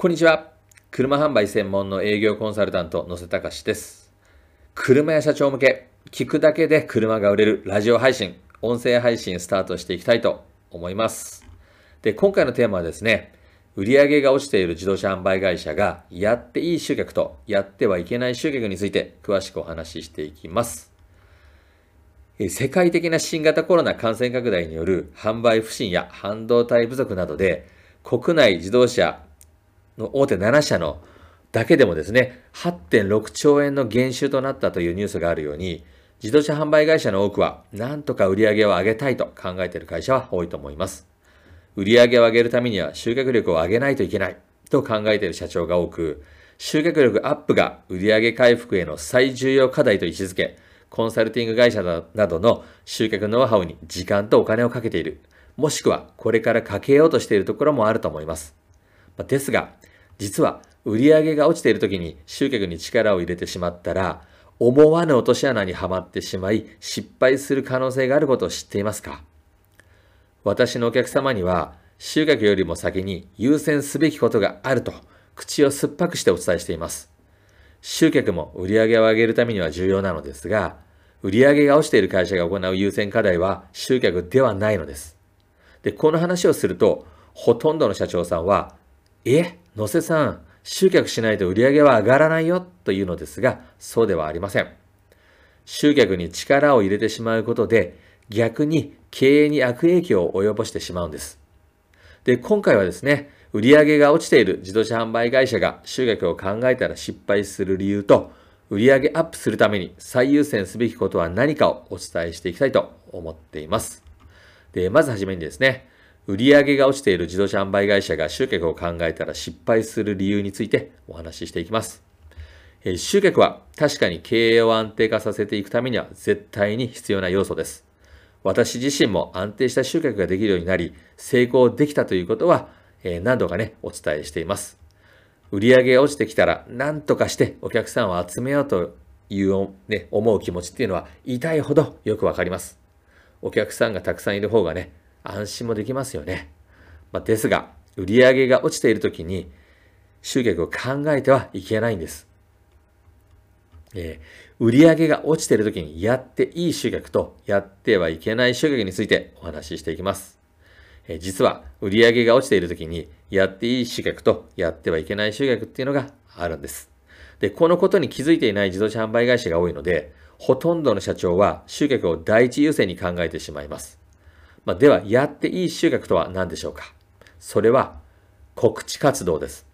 こんにちは。車販売専門の営業コンサルタント、野瀬隆です。車や社長向け、聞くだけで車が売れるラジオ配信、音声配信スタートしていきたいと思います。で、今回のテーマはですね、売上が落ちている自動車販売会社がやっていい集客とやってはいけない集客について詳しくお話ししていきます。世界的な新型コロナ感染拡大による販売不振や半導体不足などで国内自動車の大手7社のだけでもですね、8.6兆円の減収となったというニュースがあるように、自動車販売会社の多くは、なんとか売り上げを上げたいと考えている会社は多いと思います。売り上げを上げるためには集客力を上げないといけないと考えている社長が多く、集客力アップが売上回復への最重要課題と位置づけ、コンサルティング会社などの集客ノウハウに時間とお金をかけている。もしくはこれからかけようとしているところもあると思います。ですが、実は売り上げが落ちている時に集客に力を入れてしまったら、思わぬ落とし穴にはまってしまい、失敗する可能性があることを知っていますか？私のお客様には、集客よりも先に優先すべきことがあると、口を酸っぱくしてお伝えしています。集客も売り上げを上げるためには重要なのですが、売上が落ちている会社が行う優先課題は集客ではないのです。で、この話をすると、ほとんどの社長さんは、え、野瀬さん、集客しないと売り上げは上がらないよというのですが、そうではありません。集客に力を入れてしまうことで、逆に経営に悪影響を及ぼしてしまうんです。で、今回はですね、売上が落ちている自動車販売会社が集客を考えたら失敗する理由と、売上アップするために最優先すべきことは何かをお伝えしていきたいと思っています。で、まずはじめにですね、売上が落ちている自動車販売会社が集客を考えたら失敗する理由についてお話ししていきます。え集客は確かに経営を安定化させていくためには絶対に必要な要素です。私自身も安定した集客ができるようになり、成功できたということは、え何度かね、お伝えしています。売上が落ちてきたら、何とかしてお客さんを集めようという、ね、思う気持ちっていうのは痛いほどよくわかります。お客さんがたくさんいる方がね、安心もできますよね。まあ、ですが、売上が落ちているときに、集客を考えてはいけないんです。えー、売上が落ちているときにやっていい集客とやってはいけない集客についてお話ししていきます。えー、実は売上が落ちているときにやっていい集客とやってはいけない集客っていうのがあるんです。で、このことに気づいていない自動車販売会社が多いので、ほとんどの社長は集客を第一優先に考えてしまいます。まあ、では、やっていい集客とは何でしょうか？それは、告知活動です。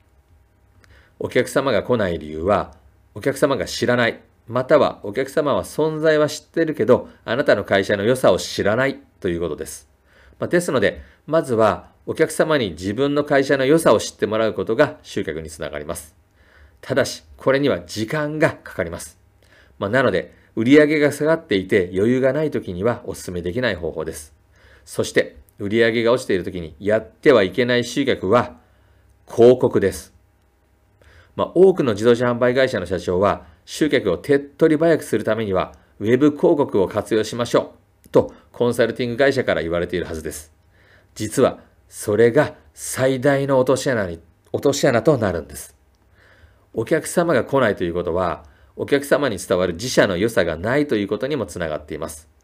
お客様が来ない理由は、お客様が知らない、またはお客様は存在は知ってるけど、あなたの会社の良さを知らないということです。まあ、ですので、まずはお客様に自分の会社の良さを知ってもらうことが集客につながります。ただし、これには時間がかかります。まあ、なので、売上が下がっていて余裕がない時にはお勧めできない方法です。そして、売上が落ちている時にやってはいけない集客は、広告です。まあ、多くの自動車販売会社の社長は、集客を手っ取り早くするためには、ウェブ広告を活用しましょう。と、コンサルティング会社から言われているはずです。実は、それが最大の落とし穴に、落とし穴となるんです。お客様が来ないということは、お客様に伝わる自社の良さがないということにもつながっています。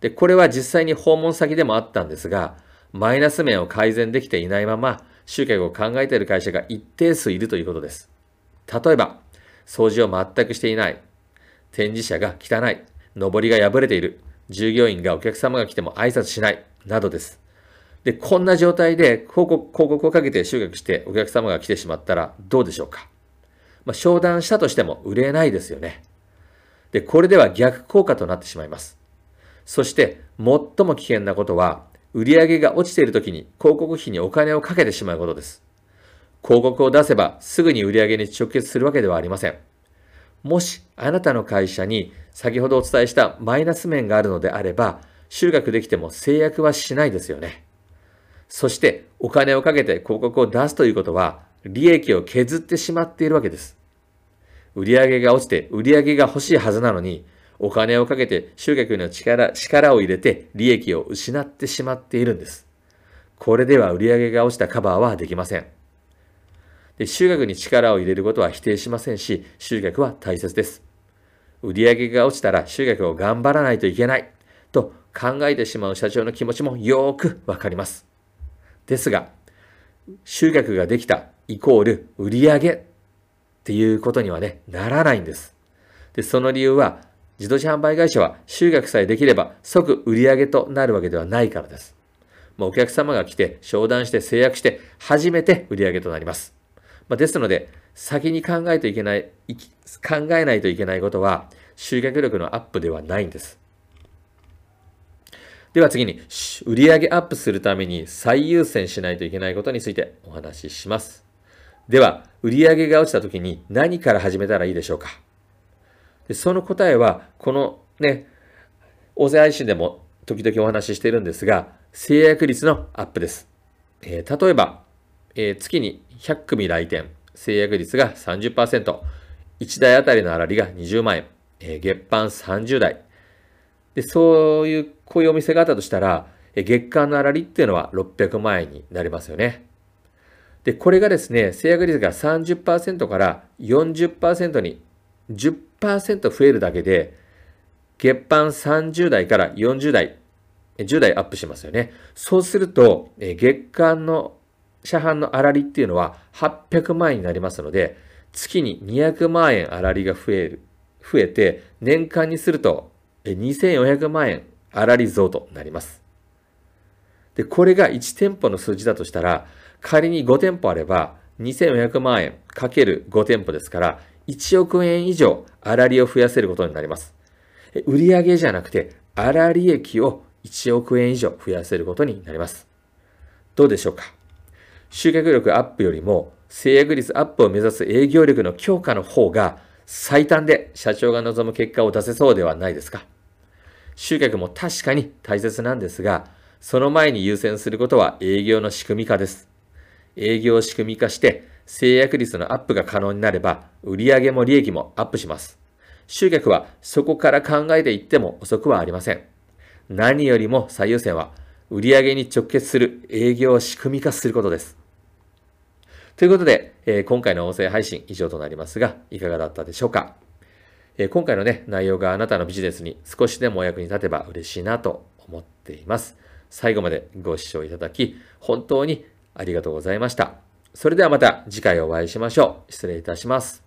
で、これは実際に訪問先でもあったんですが、マイナス面を改善できていないまま、集客を考えている会社が一定数いるということです。例えば、掃除を全くしていない、展示車が汚い、上りが破れている、従業員がお客様が来ても挨拶しない、などです。で、こんな状態で広告広告をかけて集客してお客様が来てしまったらどうでしょうかまあ、商談したとしても売れないですよね。で、これでは逆効果となってしまいます。そして最も危険なことは、売上が落ちている時に広告費にお金をかけてしまうことです。広告を出せばすぐに売上に直結するわけではありません。もしあなたの会社に先ほどお伝えしたマイナス面があるのであれば、収穫できても制約はしないですよね。そしてお金をかけて広告を出すということは、利益を削ってしまっているわけです。売上が落ちて売上が欲しいはずなのに、お金をかけて集客の力、力を入れて利益を失ってしまっているんです。これでは売上が落ちたカバーはできません。で集客に力を入れることは否定しませんし、集客は大切です。売上が落ちたら集客を頑張らないといけないと考えてしまう社長の気持ちもよーくわかります。ですが、集客ができたイコール売上っていうことにはね、ならないんです。で、その理由は、自動車販売会社は集客さえできれば即売り上げとなるわけではないからです。もうお客様が来て、商談して制約して、初めて売り上げとなります。まあ、ですので、先に考えといけない、考えないといけないことは、集客力のアップではないんです。では次に、売上アップするために最優先しないといけないことについてお話しします。では、売上が落ちた時に何から始めたらいいでしょうか？その答えは、このね、音声配信でも時々お話ししているんですが、制約率のアップです。えー、例えば、えー、月に100組来店、制約率が30%、1台あたりの粗利が20万円、えー、月間30台、で、そういう、こういうお店があったとしたら、月間の粗利っていうのは600万円になりますよね。で、これがですね、制約率が30%から40%に10 1%増えるだけで、月間30代から40代、10代アップしますよね。そうすると、月間の車販の粗利っていうのは800万円になりますので、月に200万円粗利が増える、増えて、年間にすると2400万円粗利増となります。で、これが1店舗の数字だとしたら、仮に5店舗あれば、2400万円かける5店舗ですから、1億円以上粗利を増やせることになります。売上じゃなくて、粗利益を1億円以上増やせることになります。どうでしょうか？集客力アップよりも、制約率アップを目指す営業力の強化の方が最短で社長が望む結果を出せそうではないですか？集客も確かに大切なんですが、その前に優先することは営業の仕組み化です。営業を仕組み化して、制約率のアップが可能になれば、売上も利益もアップします。集客はそこから考えていっても遅くはありません。何よりも最優先は、売上に直結する営業を仕組み化することです。ということで、えー、今回の音声配信以上となりますが、いかがだったでしょうか？え今回のね、内容があなたのビジネスに少しでもお役に立てば嬉しいなと思っています。最後までご視聴いただき、本当にありがとうございました。それではまた次回お会いしましょう。失礼いたします。